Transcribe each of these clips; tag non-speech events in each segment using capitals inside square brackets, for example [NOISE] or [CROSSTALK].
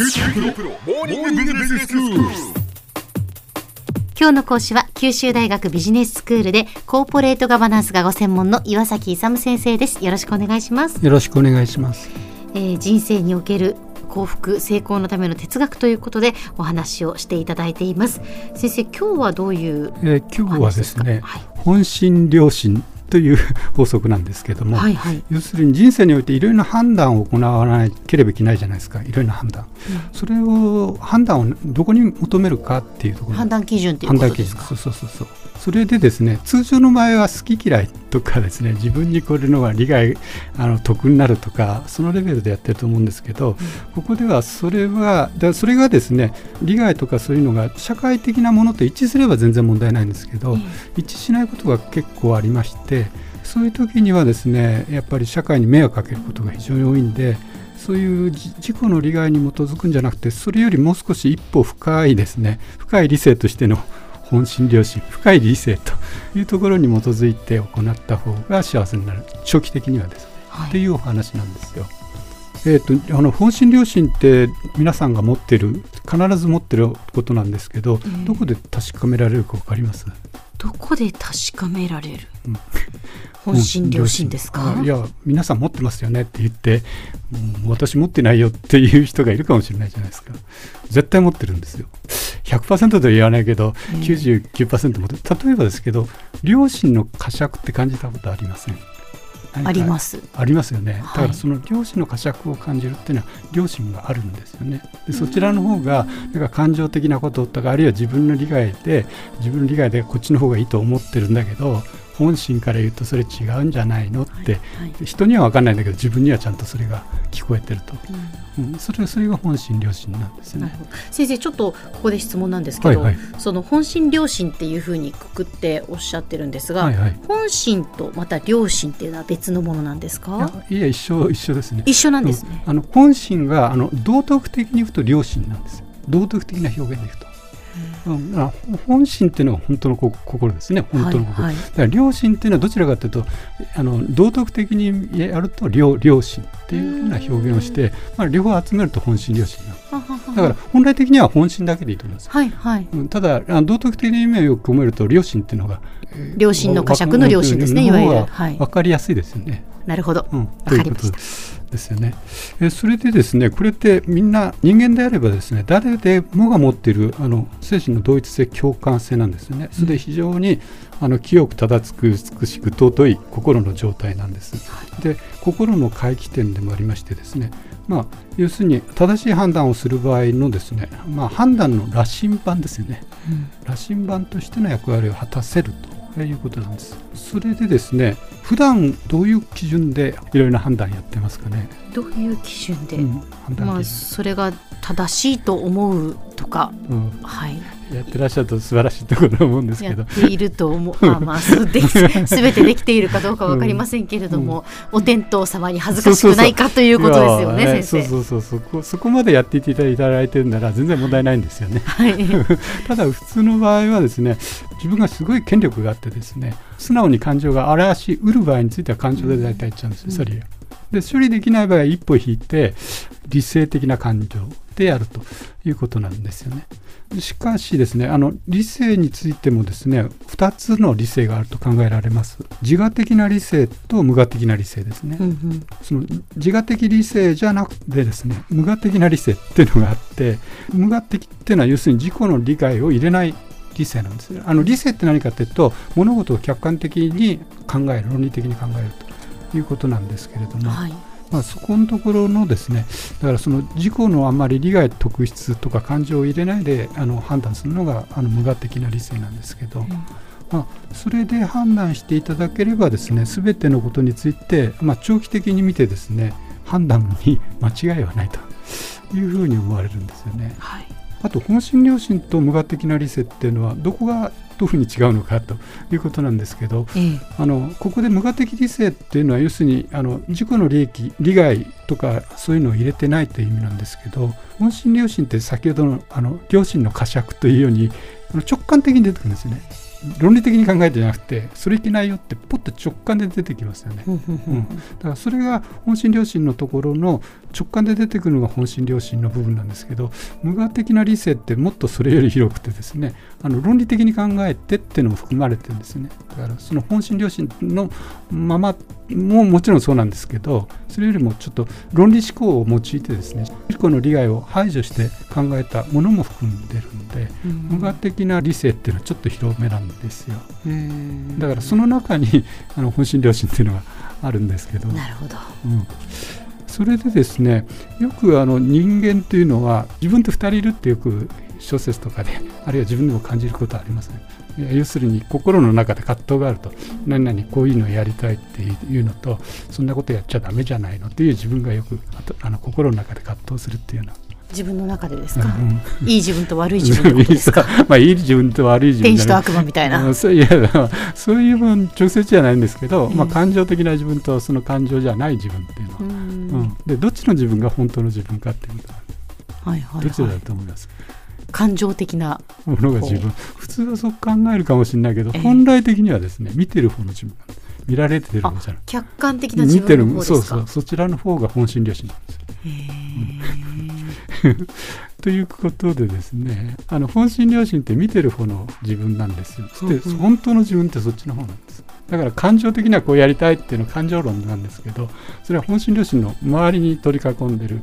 今日の講師は九州大学ビジネススクールでコーポレートガバナンスがご専門の岩崎勇先生です。よろしくお願いします。よろしくお願いします、えー人生における幸福成功のための哲学ということでお話をしていただいています。先生今日はどういうえー今日はですね、はい。本心良心という法則なんですけども、はいはい。要するに人生においていろいろな判断を行わなければいけないじゃないですか。いろいろな判断、それを判断をどこに求めるかっていうところ判断基準という判ことですか？断基準そうそうそうそう。それでですね通常の場合は好き嫌いとかですね。自分にこれのが利害あの得になるとかそのレベルでやってると思うんですけど、ここではそれはだそれがですね利害とかそういうのが社会的なものと一致すれば全然問題ないんですけど、一致しないことが結構ありましてそういう時にはですねやっぱり社会に迷惑かけることが非常に多いんでそういうじ自己の利害に基づくんじゃなくてそれよりもう少し一歩深いですね深い理性としての本心良心深い理性というところに基づいて行った方が幸せになる。長期的にはですね、はい。っていうお話なんですよ。えー、とあの本心良心って皆さんが持ってる必ず持ってることなんですけど、どこで確かめられるか分かります？どこで確かめられる、うん。本心良心ですか？あいや皆さん持ってますよねって言ってうん私持ってないよっていう人がいるかもしれないじゃないですか。絶対持ってるんですよ。100%とは言わないけど、99%持ってる例えばですけど良心の呵責って感じたことありません？あります。ありますよね、はい。だからその良心の呵責を感じるっていうのは良心があるんですよね。でそちらの方がなんか感情的なこととかあるいは自分の利害で自分の利害でこっちの方がいいと思ってるんだけど本心から言うとそれ違うんじゃないのって、はい人には分かんないんだけど自分にはちゃんとそれが聞こえてると、うん。それそれが本心良心なんですね。先生ちょっとここで質問なんですけど、はいはい。その本心良心っていうふうにくくっておっしゃってるんですが、はいはい。本心とまた良心っていうのは別のものなんですいかやいや一緒一緒ですね。一緒なんですね、うん。あの本心があの道徳的に言うと良心なんですよ。道徳的な表現で言うと。うん、あ本心っていうのは本当のこ心ですね。本当の心、はい。はいだから良心っていうのはどちらかというとあの道徳的にやると良良心っていうふうな表現をして、まあ、両方集めると本心良心なの。はははだから本来的には本心だけでいいと思います、はいはい。うん。ただあ道徳的な意味をよく込めると良心っていうのが良心の呵責の良心ですねいわゆる。はい。分かりやすいですよね。なるほど、うん、わということかりましたですよね。えそれでですね、これってみんな人間であればですね、誰でもが持っているあの精神の同一性、共感性なんですよね。それで非常にあの清く正しく美しく尊い心の状態なんです。で、心の回帰点でもありましてですね。まあ、要するに正しい判断をする場合のですね、まあ、判断の羅針盤ですよね。羅針盤としての役割を果たせるということなんです。それでですね、普段どういう基準でいろいろな判断やってますかね？どういう基準で、うん判断まあ基それが正しいと思うとか準、うん。はい。やってらっしゃると素晴らしいところだと思うんですけど。やっていると思う。まあまあそう [LAUGHS] でき全てできているかどうかわかりませんけれども、お天道様に恥ずかしくないかということですよね先生。そうそうそうそこそこまでやっていただいてるなら全然問題ないんですよね。[LAUGHS] はい、[LAUGHS] ただ普通の場合はですね自分がすごい権力があってですね素直に感情が表しうる場合については感情で大体言っちゃうんですよ、それで処理できない場合は一歩引いて理性的な感情でやるということなんですよね。しかしですねあの理性についてもですね2つの理性があると考えられます。自我的な理性と無我的な理性ですね、うんうん。その自我的理性じゃなくてですね無我的な理性っていうのがあって無我的っていうのは要するに自己の理解を入れない理性なんですね。あの理性って何かっていうと物事を客観的に考える論理的に考えるということなんですけれども、はいまあ、そこのところのですねだからその自己のあんまり利害特質とか感情を入れないであの判断するのがあの無我的な理性なんですけど、まあ、それで判断していただければですね全てのことについて、まあ、長期的に見てですね判断に [LAUGHS] 間違いはないというふうに思われるんですよね。はいあと本心良心と無我的な理性っていうのはどこがどういうふうに違うのかということなんですけどええあのここで無我的理性っていうのは要するにあの自己の利益利害とかそういうのを入れてないという意味なんですけど本心良心って先ほどのあの良心の呵責というようにあの直感的に出てくるんですよね。論理的に考えてじゃなくてそれいけないよってポッと直感で出てきますよね、うん、だからそれが本心良心のところの直感で出てくるのが本心良心の部分なんですけど無我的な理性ってもっとそれより広くてですねあの論理的に考えてっていうのも含まれてるんですね。だからその本心良心のままももちろんそうなんですけどそれよりもちょっと論理思考を用いてですね自己の利害を排除して考えたものも含んでるんで、うん、無我的な理性っていうのはちょっと広めなんですよ。だからその中に [LAUGHS] あの本心良心っていうのがあるんですけど。なるほど、うん。それでですねよくあの人間というのは自分と2人いるってよく小説とかであるいは自分でも感じることはありますね。要するに心の中で葛藤があると。何々こういうのをやりたいっていうのとそんなことやっちゃだめじゃないのっていう自分がよくあの心の中で葛藤するっていうような自分の中でですか、うん、いい自分と悪い自分ですか？[LAUGHS] まあいい自分と悪い自分天使と悪魔みたいな。そういやそういう分直接じゃないんですけど、まあ、感情的な自分とその感情じゃない自分っていうのは、うん、でどっちの自分が本当の自分かっていうのは、はいはいはい、どちらだと思います？感情的なものが自分。普通はそう考えるかもしれないけど、えー、本来的にはですね見てる方の自分見られてる方じゃない。客観的な自分の方ですか？そうそう。そちらの方が本心良心なんですよ、[LAUGHS] ということでですねあの本心良心って見てる方の自分なんですよ、で本当の自分ってそっちの方なんです。だから感情的にはこうやりたいっていうのは感情論なんですけどそれは本心良心の周りに取り囲んでる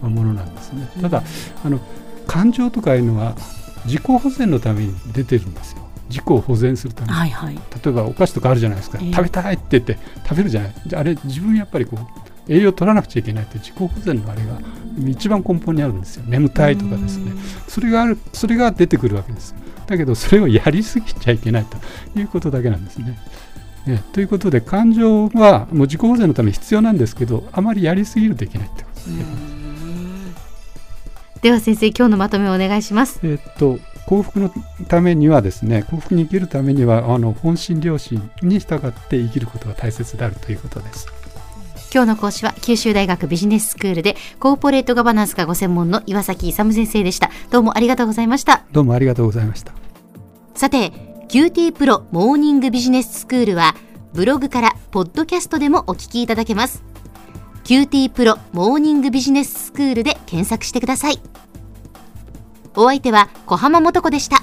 ものなんですね。ただあの感情とかいうのは自己保全のために出てるんですよ。自己を保全するために、はいはい、例えばお菓子とかあるじゃないですか、えー、食べたいって言って食べるじゃない。あれ自分やっぱりこう栄養取らなくちゃいけないって自己保全のあれが一番根本にあるんですよ。眠たいとかですね。それがあるそれが出てくるわけです。だけどそれをやりすぎちゃいけないということだけなんですね。ねということで感情はもう自己保全のために必要なんですけどあまりやりすぎるといけないってことですね。では先生今日のまとめをお願いします。えっと幸福のためにはですね幸福に生きるためにはあの本心良心に従って生きることが大切であるということです今日の講師は九州大学ビジネススクールでコーポレートガバナンスがご専門の岩崎勇先生でした。どうもありがとうございました。どうもありがとうございました。さて QT プロモーニングビジネススクールはブログからポッドキャストでもお聞きいただけます。QT プロモーニングビジネススクールで検索してください。お相手は小浜もとこでした